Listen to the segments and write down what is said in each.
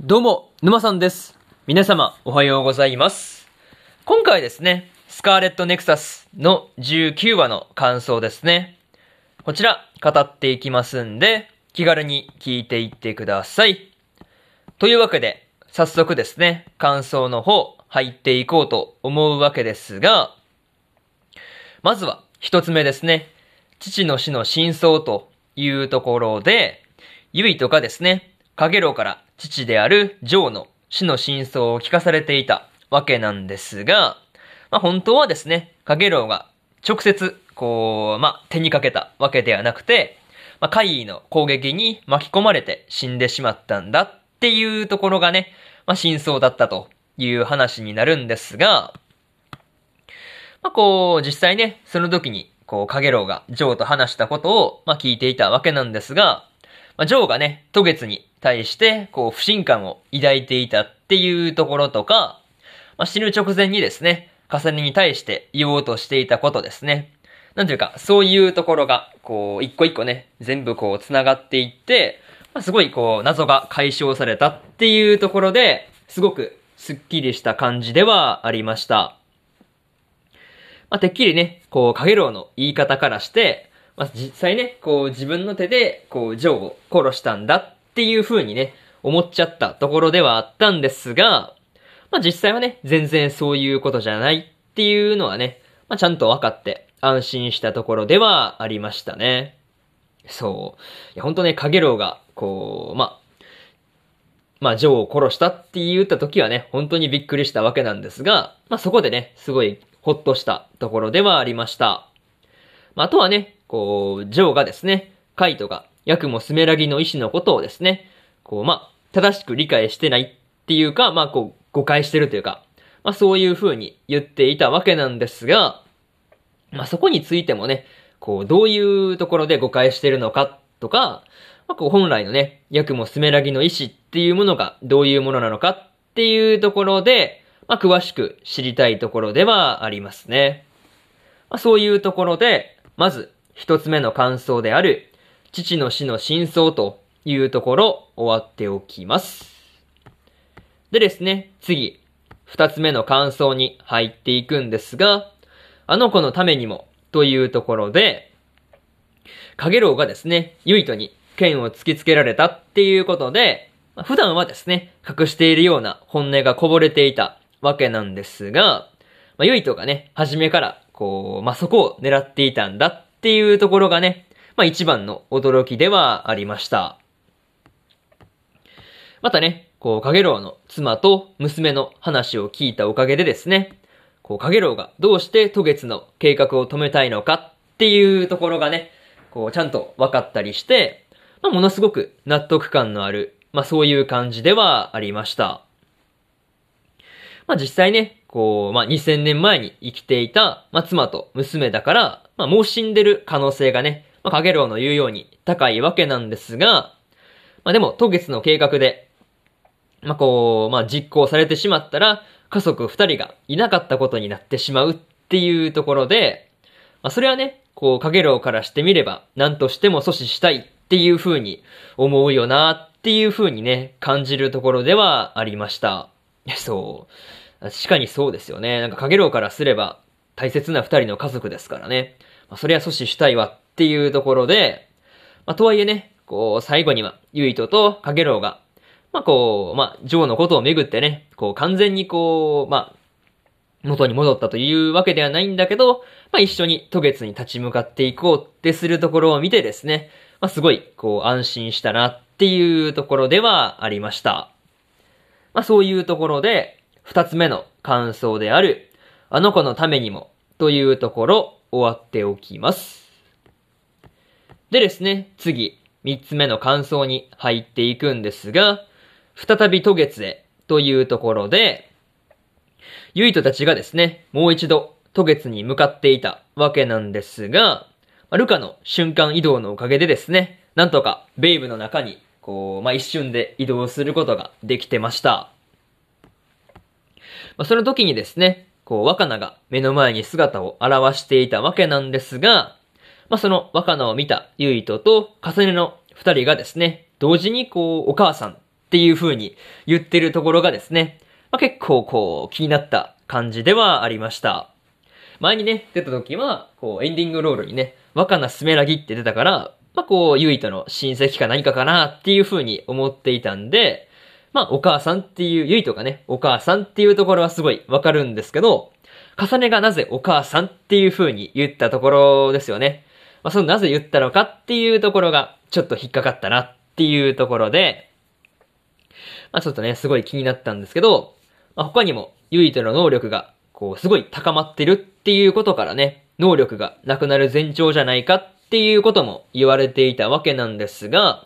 どうも、沼さんです。皆様、おはようございます。今回ですね、スカーレットネクサスの19話の感想ですね。こちら、語っていきますんで、気軽に聞いていってください。というわけで、早速ですね、感想の方、入っていこうと思うわけですが、まずは、一つ目ですね、父の死の真相というところで、ゆいとかですね、かげろうから父であるジョーの死の真相を聞かされていたわけなんですが、まあ本当はですね、かげろうが直接、こう、まあ手にかけたわけではなくて、まあ怪異の攻撃に巻き込まれて死んでしまったんだっていうところがね、まあ真相だったという話になるんですが、まあこう、実際ね、その時に、こう、かげろうがジョーと話したことを、まあ聞いていたわけなんですが、まあ、ジョーがね、渡月に対して、こう、不信感を抱いていたっていうところとか、まあ、死ぬ直前にですね、重ねに対して言おうとしていたことですね。なんていうか、そういうところが、こう、一個一個ね、全部こう、繋がっていって、まあ、すごいこう、謎が解消されたっていうところで、すごくスッキリした感じではありました。まあ、てっきりね、こう、かげろうの言い方からして、まあ、実際ね、こう自分の手で、こう、ジョーを殺したんだっっていう風にね、思っちゃったところではあったんですが、まあ、実際はね、全然そういうことじゃないっていうのはね、まあ、ちゃんと分かって安心したところではありましたね。そう。いや、ほんとね、かげろうが、こう、まあ、まあ、ジョーを殺したって言った時はね、本当にびっくりしたわけなんですが、まあ、そこでね、すごいほっとしたところではありました。まあ、あとはね、こう、ジョーがですね、カイトが、ヤクモスメラギの意志のことをですね、こう、まあ、正しく理解してないっていうか、まあ、こう、誤解してるというか、まあ、そういう風に言っていたわけなんですが、まあ、そこについてもね、こう、どういうところで誤解してるのかとか、まあ、こう、本来のね、ヤクモスメラギの意志っていうものがどういうものなのかっていうところで、まあ、詳しく知りたいところではありますね。まあ、そういうところで、まず、一つ目の感想である、父の死の真相というところ、終わっておきます。でですね、次、二つ目の感想に入っていくんですが、あの子のためにも、というところで、かげろうがですね、ユイトに剣を突きつけられたっていうことで、普段はですね、隠しているような本音がこぼれていたわけなんですが、まあ、ユイトがね、初めから、こう、まあ、そこを狙っていたんだっていうところがね、まあ、一番の驚きではありました。またね、こう、かげろうの妻と娘の話を聞いたおかげでですね、こう、かげろうがどうして渡月の計画を止めたいのかっていうところがね、こう、ちゃんと分かったりして、まあ、ものすごく納得感のある、まあ、そういう感じではありました。まあ、実際ね、こう、まあ、2000年前に生きていた、まあ、妻と娘だから、まあ、もう死んでる可能性がね、まあ、かげろうの言うように高いわけなんですが、まあ、でも、渡月の計画で、まあ、こう、まあ、実行されてしまったら、家族二人がいなかったことになってしまうっていうところで、まあ、それはね、こう、かげろうからしてみれば、何としても阻止したいっていう風に思うよなっていう風にね、感じるところではありました。そう。確かにそうですよね。なんか、かげろうからすれば、大切な二人の家族ですからね。まあ、それは阻止したいわっていうところで、まあ、とはいえね、こう、最後には、ユイトとかげろうが、まあ、こう、まあ、ジョーのことをめぐってね、こう、完全にこう、まあ、元に戻ったというわけではないんだけど、まあ、一緒に渡月に立ち向かっていこうってするところを見てですね、まあ、すごい、こう、安心したなっていうところではありました。まあ、そういうところで、二つ目の感想である、あの子のためにも、というところ、終わっておきます。でですね、次、三つ目の感想に入っていくんですが、再び渡月へ、というところで、ユイトたちがですね、もう一度、渡月に向かっていたわけなんですが、ルカの瞬間移動のおかげでですね、なんとか、ベイブの中に、こう、まあ、一瞬で移動することができてました。まあ、その時にですね、こう、若菜が目の前に姿を現していたわけなんですが、まあ、その若菜を見たユイトとカサネの二人がですね、同時にこう、お母さんっていう風に言ってるところがですね、まあ、結構こう気になった感じではありました。前にね、出た時は、こうエンディングロールにね、若菜スメラギって出たから、まあ、こう、ゆいとの親戚か何かかなっていう風に思っていたんで、まあ、お母さんっていう、ゆいとかね、お母さんっていうところはすごいわかるんですけど、重ねがなぜお母さんっていう風に言ったところですよね。まあ、そのなぜ言ったのかっていうところが、ちょっと引っかかったなっていうところで、まあ、ちょっとね、すごい気になったんですけど、まあ、他にも、ゆいとの能力が、こう、すごい高まってるっていうことからね、能力がなくなる前兆じゃないかっていうことも言われていたわけなんですが、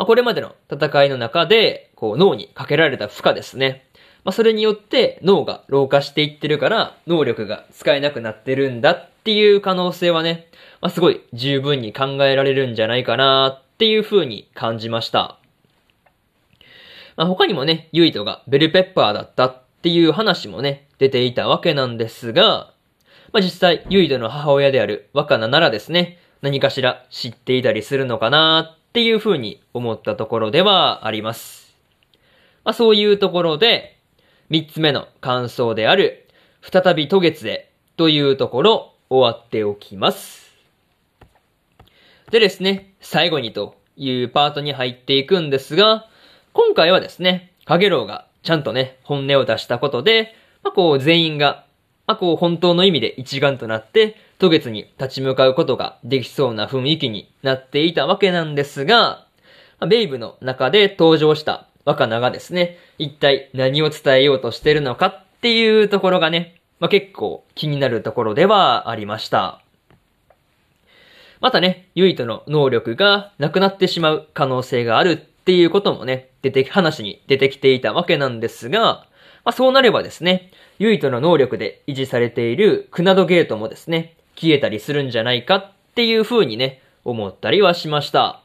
まあ、これまでの戦いの中で、こう脳にかけられた負荷ですね。まあ、それによって脳が老化していってるから、能力が使えなくなってるんだっていう可能性はね、まあ、すごい十分に考えられるんじゃないかなっていう風に感じました。まあ、他にもね、ユイトがベルペッパーだったっていう話もね、出ていたわけなんですが、まあ、実際、ユイドの母親である若菜ならですね、何かしら知っていたりするのかなっていうふうに思ったところではあります。まあ、そういうところで、三つ目の感想である、再び渡月へというところ終わっておきます。でですね、最後にというパートに入っていくんですが、今回はですね、かげろうがちゃんとね、本音を出したことで、まあ、こう全員があ、こう本当の意味で一丸となって、渡月に立ち向かうことができそうな雰囲気になっていたわけなんですが、ベイブの中で登場した若菜がですね、一体何を伝えようとしてるのかっていうところがね、まあ、結構気になるところではありました。またね、ユイトの能力がなくなってしまう可能性があるっていうこともね、出て、話に出てきていたわけなんですが、まあ、そうなればですね、ユイトの能力で維持されているクナドゲートもですね、消えたりするんじゃないかっていう風にね、思ったりはしました。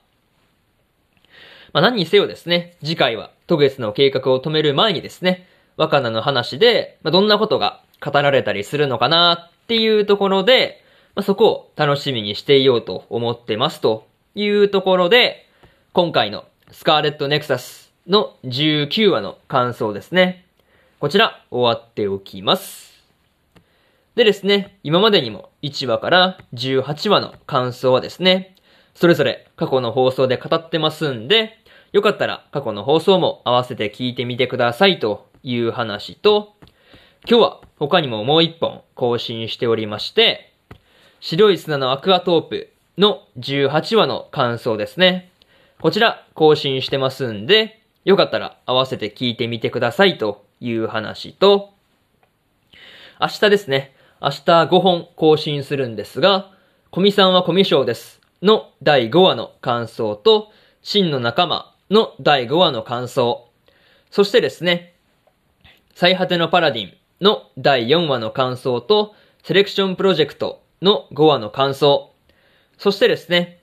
まあ、何にせよですね、次回は渡月の計画を止める前にですね、若菜の話で、まあ、どんなことが語られたりするのかなっていうところで、まあ、そこを楽しみにしていようと思ってますというところで、今回のスカーレットネクサスの19話の感想ですね。こちら、終わっておきます。でですね、今までにも1話から18話の感想はですね、それぞれ過去の放送で語ってますんで、よかったら過去の放送も合わせて聞いてみてくださいという話と、今日は他にももう一本更新しておりまして、白い砂のアクアトープの18話の感想ですね。こちら更新してますんで、よかったら合わせて聞いてみてくださいという話と、明日ですね、明日5本更新するんですが、コミさんはコミショウですの第5話の感想と、真の仲間の第5話の感想、そしてですね、最果てのパラディンの第4話の感想と、セレクションプロジェクトの5話の感想、そしてですね、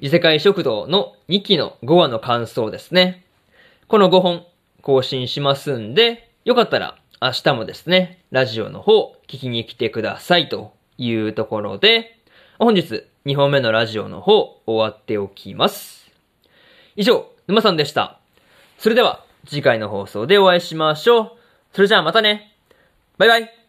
異世界食堂の2期の5話の感想ですね。この5本更新しますんで、よかったら明日もですね、ラジオの方聞きに来てくださいというところで、本日2本目のラジオの方終わっておきます。以上、沼さんでした。それでは次回の放送でお会いしましょう。それじゃあまたね。バイバイ。